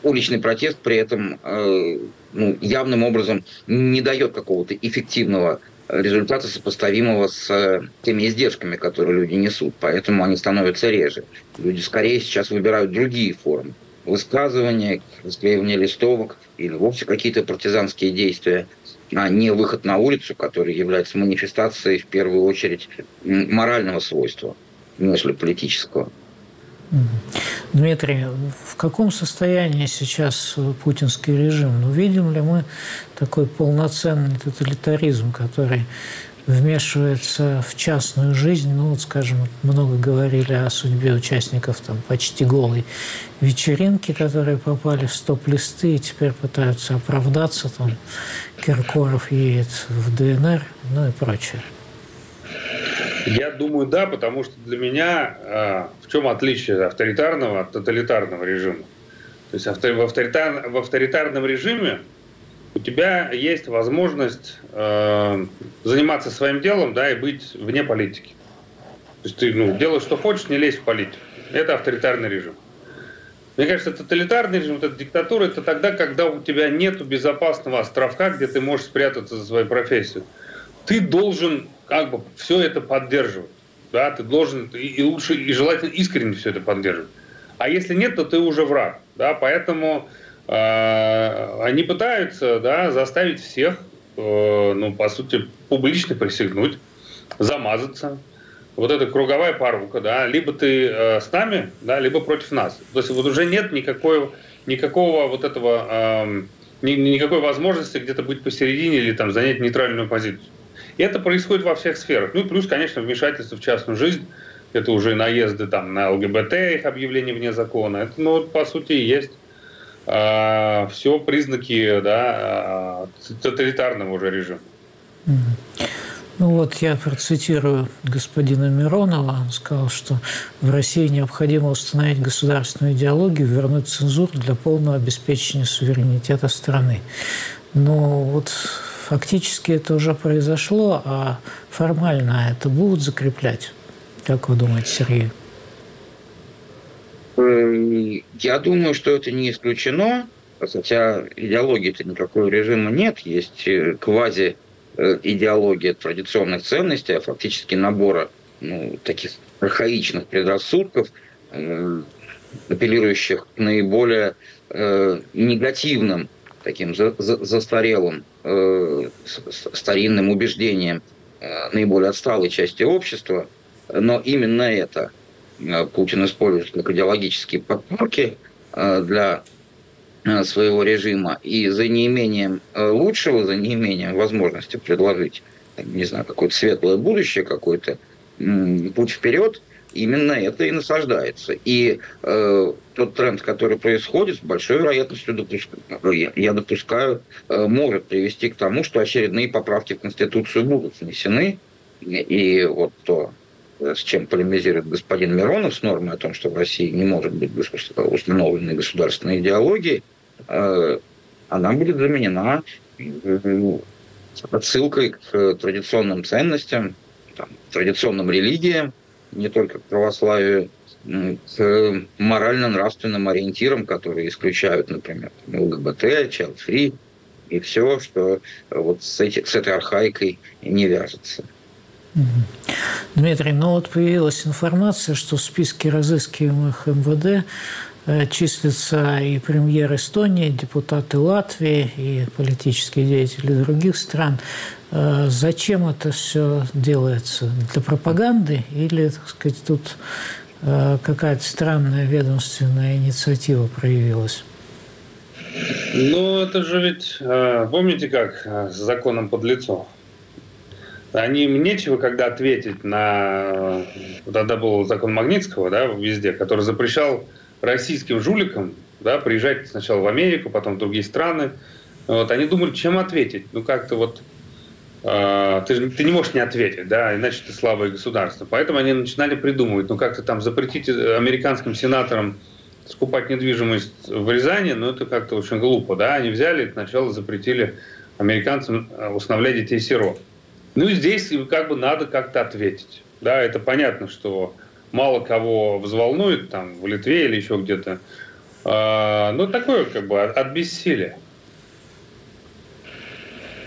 уличный протест при этом ну, явным образом не дает какого-то эффективного результата, сопоставимого с э, теми издержками, которые люди несут. Поэтому они становятся реже. Люди скорее сейчас выбирают другие формы высказывания, расклеивания листовок или вовсе какие-то партизанские действия, а не выход на улицу, который является манифестацией в первую очередь морального свойства, нежели политического. Дмитрий, в каком состоянии сейчас путинский режим? Ну, видим ли мы такой полноценный тоталитаризм, который вмешивается в частную жизнь. Ну, вот, скажем, много говорили о судьбе участников там почти голой вечеринки, которые попали в стоп-листы и теперь пытаются оправдаться. Там Киркоров едет в ДНР, ну и прочее. Я думаю, да, потому что для меня э, в чем отличие авторитарного от тоталитарного режима? То есть в, авторитар, в авторитарном режиме у тебя есть возможность э, заниматься своим делом, да, и быть вне политики. То есть ты ну, делаешь, что хочешь, не лезь в политику. Это авторитарный режим. Мне кажется, тоталитарный режим, вот эта диктатура, это тогда, когда у тебя нет безопасного островка, где ты можешь спрятаться за свою профессию. Ты должен как бы все это поддерживать. Да, ты должен, и, и лучше, и желательно искренне все это поддерживать. А если нет, то ты уже враг. Да, поэтому они пытаются да, заставить всех, э, ну, по сути, публично присягнуть, замазаться. Вот это круговая порука, да, либо ты э, с нами, да, либо против нас. То есть вот уже нет никакой, никакого вот этого, э, ни, никакой возможности где-то быть посередине или там занять нейтральную позицию. И это происходит во всех сферах. Ну и плюс, конечно, вмешательство в частную жизнь. Это уже наезды там, на ЛГБТ, их объявление вне закона. Это, ну, по сути, и есть все признаки да, тоталитарного уже режима. Ну вот я процитирую господина Миронова. Он сказал, что в России необходимо установить государственную идеологию, вернуть цензуру для полного обеспечения суверенитета страны. Но вот фактически это уже произошло, а формально это будут закреплять? Как вы думаете, Сергей? Э, я думаю, что это не исключено, хотя идеологии-то никакого режима нет, есть э, квази э, идеология традиционных ценностей, а фактически набора ну, таких архаичных предрассудков, апеллирующих к наиболее негативным таким за, за, застарелым старинным убеждением э, наиболее отсталой части общества, но именно это Путин использует как идеологические подпорки э, для э, своего режима и за неимением э, лучшего, за неимением возможности предложить, не знаю, какое-то светлое будущее, какой-то путь вперед, именно это и насаждается. И э, тот тренд, который происходит, с большой вероятностью допускаю, я допускаю, э, может привести к тому, что очередные поправки в Конституцию будут внесены. И вот то, с чем полемизирует господин Миронов, с нормой о том, что в России не может быть установленной государственной идеологии, э, она будет заменена э, отсылкой к традиционным ценностям, там, традиционным религиям, не только к православию, к морально-нравственным ориентирам, которые исключают, например, ЛГБТ, child free и все, что вот с, эти, с этой архаикой не вяжется. Дмитрий, ну вот появилась информация, что в списке разыскиваемых МВД Э, числятся и премьер Эстонии, депутаты Латвии и политические деятели других стран. Э, зачем это все делается? Для пропаганды или, так сказать, тут э, какая-то странная ведомственная инициатива проявилась? Ну, это же ведь, помните как с законом под лицо? Они им нечего когда ответить на... Тогда был закон Магнитского, да, везде, который запрещал российским жуликам да, приезжать сначала в Америку, потом в другие страны. Вот, они думали, чем ответить. Ну, как-то вот э, ты, ты не можешь не ответить, да, иначе ты слабое государство. Поэтому они начинали придумывать, ну, как-то там запретить американским сенаторам скупать недвижимость в Рязани, ну, это как-то очень глупо, да. Они взяли, сначала запретили американцам э, усыновлять детей-сирот. Ну, здесь как бы надо как-то ответить. Да, это понятно, что мало кого взволнует там в Литве или еще где-то. А, ну, такое как бы от бессилия.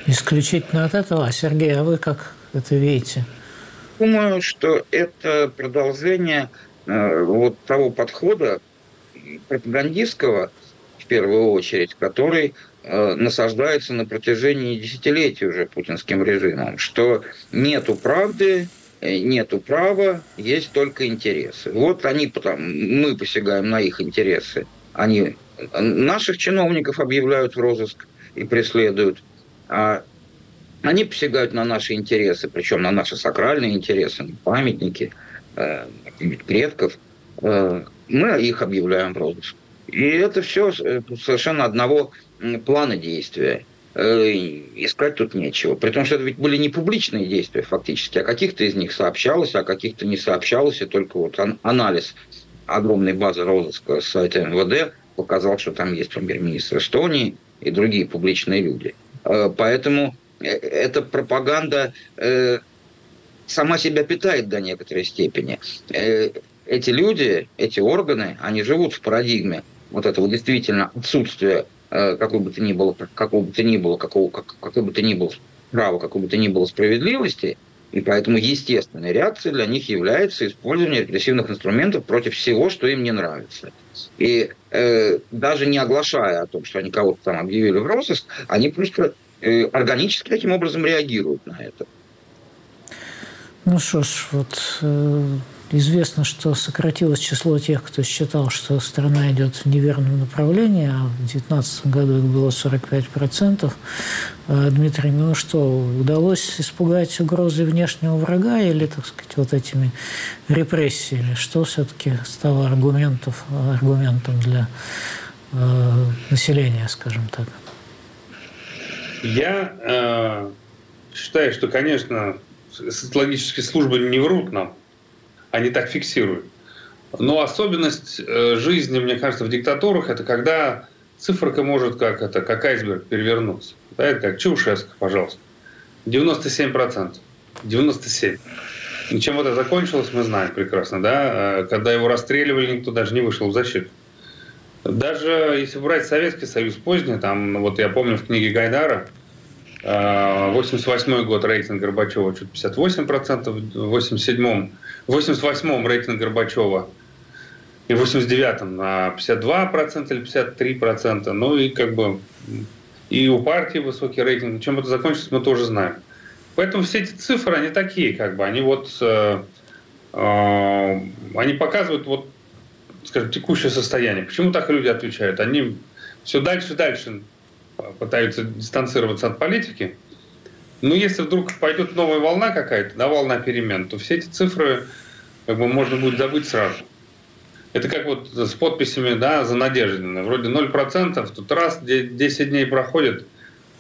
Исключительно от этого. А, Сергей, а вы как это видите? Думаю, что это продолжение э, вот того подхода пропагандистского, в первую очередь, который насаждается на протяжении десятилетий уже путинским режимом, что нету правды, Э, нету права, есть только интересы. Вот они потом, мы посягаем на их интересы. Они наших чиновников объявляют в розыск и преследуют. А Они посягают на наши интересы, причем на наши сакральные интересы, памятники э, предков. Э, мы их объявляем в розыск. И это все э, совершенно одного плана действия. Э, искать тут нечего. При том, что это ведь были не публичные действия фактически, а каких-то из них сообщалось, а каких-то не сообщалось, и только вот анализ огромной базы розыска с сайта МВД показал, что там есть премьер-министр Эстонии и другие публичные люди. Э, поэтому эта пропаганда сама себя питает до некоторой степени. Эти люди, эти органы, они живут в парадигме вот этого действительно отсутствия Э, какой бы то ни было, какого бы то ни было, какого, как, какой бы то ни было права, какой бы то ни было справедливости, и поэтому естественной реакцией для них является использование репрессивных инструментов против всего, что им не нравится. И э, даже не оглашая о том, что они кого-то там объявили в розыск, они просто э, органически таким образом реагируют на это. Ну что ж, вот э, Известно, что сократилось число тех, кто считал, что страна идет в неверном направлении, а в 2019 году их было 45%. А, Дмитрий, ну что, удалось испугать угрозы внешнего врага или, так сказать, вот этими репрессиями? Что все-таки стало аргументов, аргументом для э, населения, скажем так? Я э, считаю, что, конечно, социологические службы не врут нам они так фиксируют. Но особенность э, жизни, мне кажется, в диктатурах – это когда циферка может как, это, как айсберг перевернуться. Да, это как Чаушеско, пожалуйста. 97%. 97%. И чем это закончилось, мы знаем прекрасно. Да? Э, когда его расстреливали, никто даже не вышел в защиту. Даже если брать Советский Союз поздний, там, вот я помню в книге Гайдара, 88 э, год рейтинг Горбачева чуть 58%, в 87-м в 88-м рейтинг Горбачева и в 89-м на 52% или 53%. Ну и как бы и у партии высокий рейтинг. Чем это закончится, мы тоже знаем. Поэтому все эти цифры, они такие, как бы, они вот, э, э, они показывают вот, скажем, текущее состояние. Почему так люди отвечают? Они все дальше и дальше пытаются дистанцироваться от политики. Но если вдруг пойдет новая волна какая-то, да, волна перемен, то все эти цифры как бы можно будет забыть сразу. Это как вот с подписями да, за Надеждина. Вроде 0%, тут раз 10 дней проходит,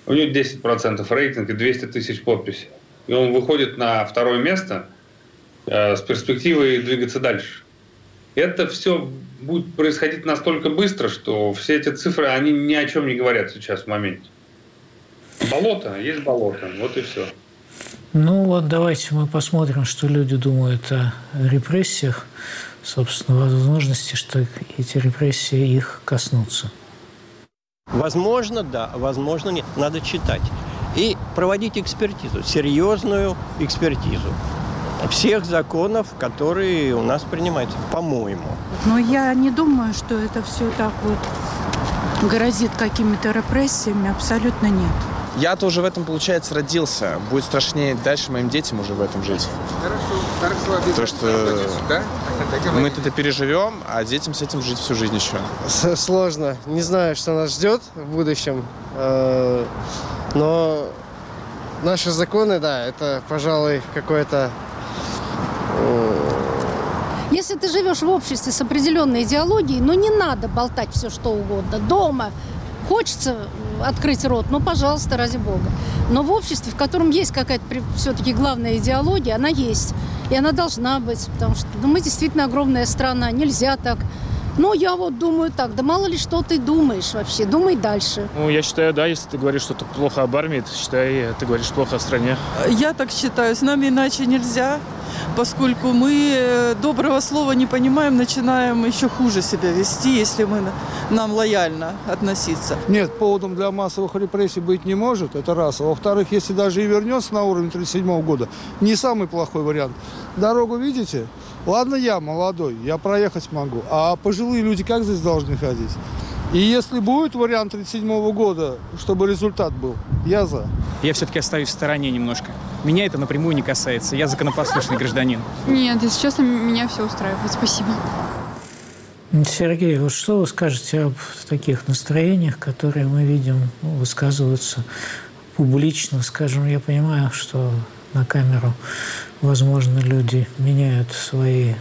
у него 10% рейтинг и 200 тысяч подписей. И он выходит на второе место э, с перспективой двигаться дальше. Это все будет происходить настолько быстро, что все эти цифры, они ни о чем не говорят сейчас в моменте. Болото, есть болото, вот и все. Ну вот давайте мы посмотрим, что люди думают о репрессиях, собственно, возможности, что эти репрессии их коснутся. Возможно, да, возможно, нет. Надо читать. И проводить экспертизу, серьезную экспертизу всех законов, которые у нас принимаются, по-моему. Но я не думаю, что это все так вот грозит какими-то репрессиями. Абсолютно нет. Я тоже в этом, получается, родился. Будет страшнее дальше моим детям уже в этом жить. Хорошо, хорошо. То, что да? мы это переживем, а детям с этим жить всю жизнь еще. Сложно. Не знаю, что нас ждет в будущем. Э, но наши законы, да, это, пожалуй, какое-то если ты живешь в обществе с определенной идеологией, ну не надо болтать все что угодно. Дома хочется открыть рот, ну, пожалуйста, ради бога. Но в обществе, в котором есть какая-то все-таки главная идеология, она есть. И она должна быть, потому что ну, мы действительно огромная страна, нельзя так ну, я вот думаю так, да мало ли что ты думаешь вообще, думай дальше. Ну, я считаю, да, если ты говоришь что-то плохо об армии, ты считай, ты говоришь плохо о стране. Я так считаю, с нами иначе нельзя поскольку мы э, доброго слова не понимаем, начинаем еще хуже себя вести, если мы нам лояльно относиться. Нет, поводом для массовых репрессий быть не может, это раз. А во-вторых, если даже и вернется на уровень 1937 года, не самый плохой вариант. Дорогу видите? Ладно, я молодой, я проехать могу. А пожилые люди как здесь должны ходить? И если будет вариант 1937 года, чтобы результат был, я за. Я все-таки остаюсь в стороне немножко. Меня это напрямую не касается. Я законопослушный гражданин. Нет, если честно, меня все устраивает. Спасибо. Сергей, вот что вы скажете об таких настроениях, которые мы видим ну, высказываются публично, скажем, я понимаю, что на камеру, возможно, люди меняют свои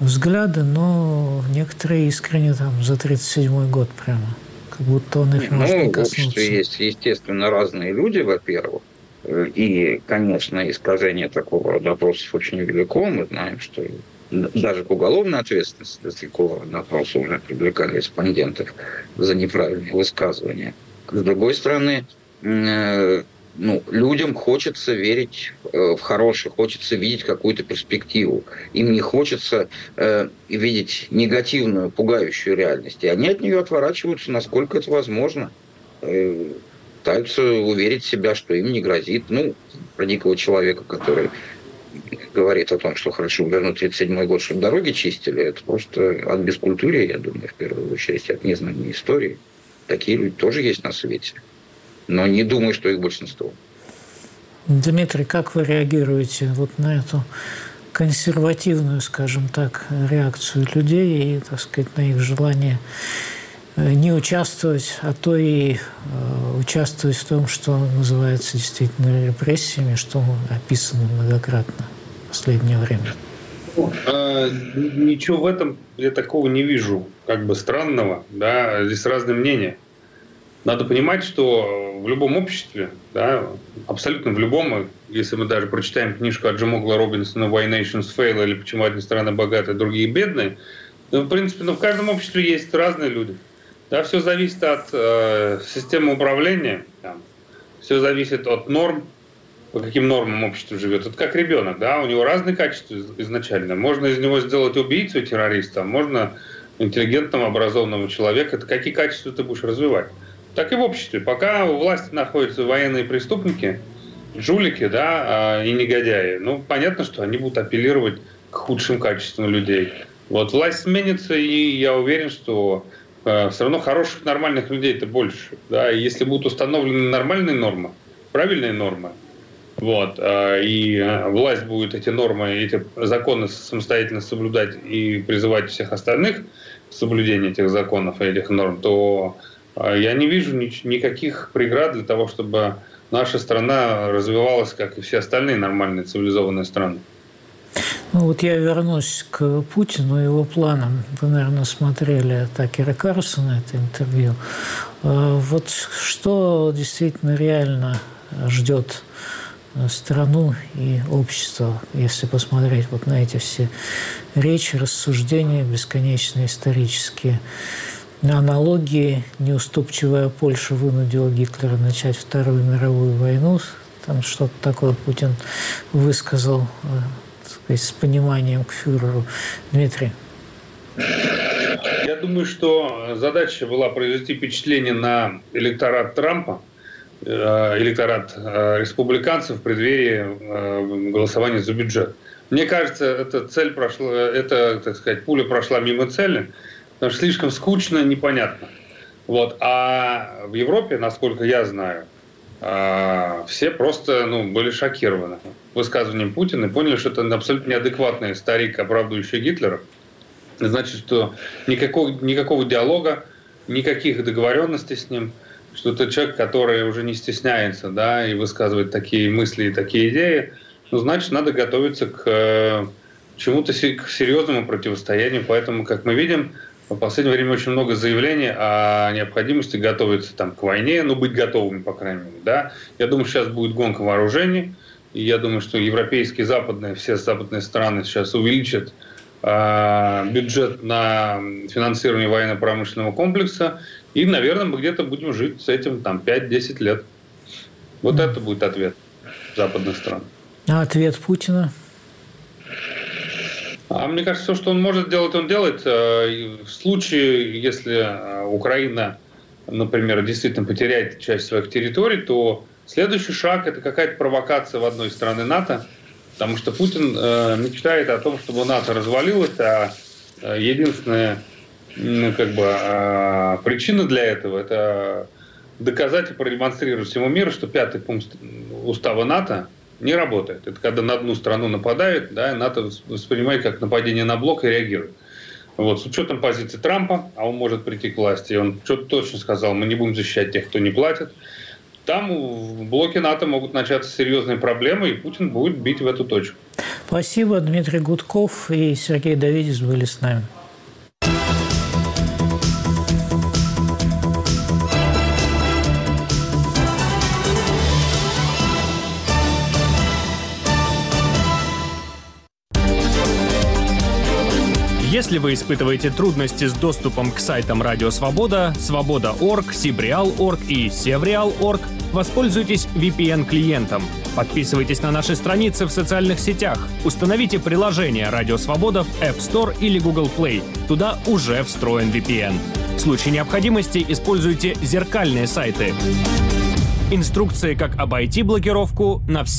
взгляды, но некоторые искренне там за 37 год прямо, как будто он их ну, может не в обществе есть, естественно, разные люди, во-первых. И, конечно, искажение такого рода вопросов очень велико. Мы знаем, что даже к уголовной ответственности за такого вопроса уже привлекали респондентов за неправильные высказывания. С другой стороны, э, ну, людям хочется верить э, в хорошее, хочется видеть какую-то перспективу. Им не хочется э, видеть негативную, пугающую реальность. И они от нее отворачиваются, насколько это возможно. Пытаются уверить себя, что им не грозит. Ну, про дикого человека, который говорит о том, что хорошо вернуть 37 год, чтобы дороги чистили, это просто от бескультурия, я думаю, в первую очередь, от незнания истории. Такие люди тоже есть на свете но не думаю, что их большинство. Дмитрий, как вы реагируете вот на эту консервативную, скажем так, реакцию людей и, так сказать, на их желание не участвовать, а то и э, участвовать в том, что называется действительно репрессиями, что описано многократно в последнее время? А, ничего в этом я такого не вижу, как бы странного, да, здесь разные мнения. Надо понимать, что в любом обществе, да, абсолютно в любом, если мы даже прочитаем книжку от Джамогла Робинсона «Why Nations Fail» или «Почему одни страны богатые, другие бедные», ну, в принципе, ну, в каждом обществе есть разные люди. Да, все зависит от э, системы управления, там, все зависит от норм, по каким нормам общество живет. Это как ребенок, да, у него разные качества изначально. Можно из него сделать убийцу террориста, можно интеллигентного, образованного человека. Это какие качества ты будешь развивать? так и в обществе. Пока у власти находятся военные преступники, жулики, да, а, и негодяи, ну, понятно, что они будут апеллировать к худшим качествам людей. Вот власть сменится, и я уверен, что все равно хороших, нормальных людей это больше. Да, и если будут установлены нормальные нормы, правильные нормы, вот, э, и э, власть будет эти нормы, эти законы самостоятельно соблюдать и призывать всех остальных к соблюдению этих законов и этих норм, то а я не вижу никаких преград для того, чтобы наша страна развивалась, как и все остальные нормальные цивилизованные страны. Ну вот я вернусь к Путину и его планам. Вы, наверное, смотрели Такера Карлсона, это интервью. А вот что действительно реально ждет страну и общество, если посмотреть вот на эти все речи, рассуждения бесконечные исторические. На аналогии неуступчивая Польша вынудила Гитлера начать Вторую мировую войну. Там что-то такое Путин высказал э, сказать, с пониманием к фюреру. Дмитрий. Я думаю, что задача была произвести впечатление на электорат Трампа, э, электорат э, республиканцев в преддверии голосования за бюджет. Мне кажется, эта цель прошла, эта, так сказать, пуля прошла мимо цели – потому что слишком скучно, непонятно. Вот. А в Европе, насколько я знаю, все просто ну, были шокированы высказыванием Путина и поняли, что это абсолютно неадекватный старик, оправдывающий Гитлера. Значит, что никакого, никакого диалога, никаких договоренностей с ним, что это человек, который уже не стесняется да, и высказывает такие мысли и такие идеи, ну, значит, надо готовиться к э, чему-то к серьезному противостоянию. Поэтому, как мы видим, в последнее время очень много заявлений о необходимости готовиться там, к войне, ну, быть готовыми, по крайней мере. Да? Я думаю, сейчас будет гонка вооружений, и я думаю, что европейские, западные, все западные страны сейчас увеличат э, бюджет на финансирование военно-промышленного комплекса, и, наверное, мы где-то будем жить с этим там 5-10 лет. Вот это будет ответ западных стран. А ответ Путина? А мне кажется, все, что он может делать, он делает. Э, в случае, если э, Украина, например, действительно потеряет часть своих территорий, то следующий шаг – это какая-то провокация в одной стране НАТО, потому что Путин э, мечтает о том, чтобы НАТО развалилось, а единственная ну, как бы, причина для этого – это доказать и продемонстрировать всему миру, что пятый пункт устава НАТО – не работает. Это когда на одну страну нападают, да, НАТО воспринимает как нападение на блок и реагирует. Вот, с учетом позиции Трампа, а он может прийти к власти, он что-то точно сказал, мы не будем защищать тех, кто не платит. Там в блоке НАТО могут начаться серьезные проблемы, и Путин будет бить в эту точку. Спасибо. Дмитрий Гудков и Сергей Давидис были с нами. Если вы испытываете трудности с доступом к сайтам Радио Свобода, Свобода.орг, Сибреал.орг и Севреал.орг, воспользуйтесь VPN-клиентом. Подписывайтесь на наши страницы в социальных сетях. Установите приложение Радио Свобода в App Store или Google Play. Туда уже встроен VPN. В случае необходимости используйте зеркальные сайты. Инструкции, как обойти блокировку, на все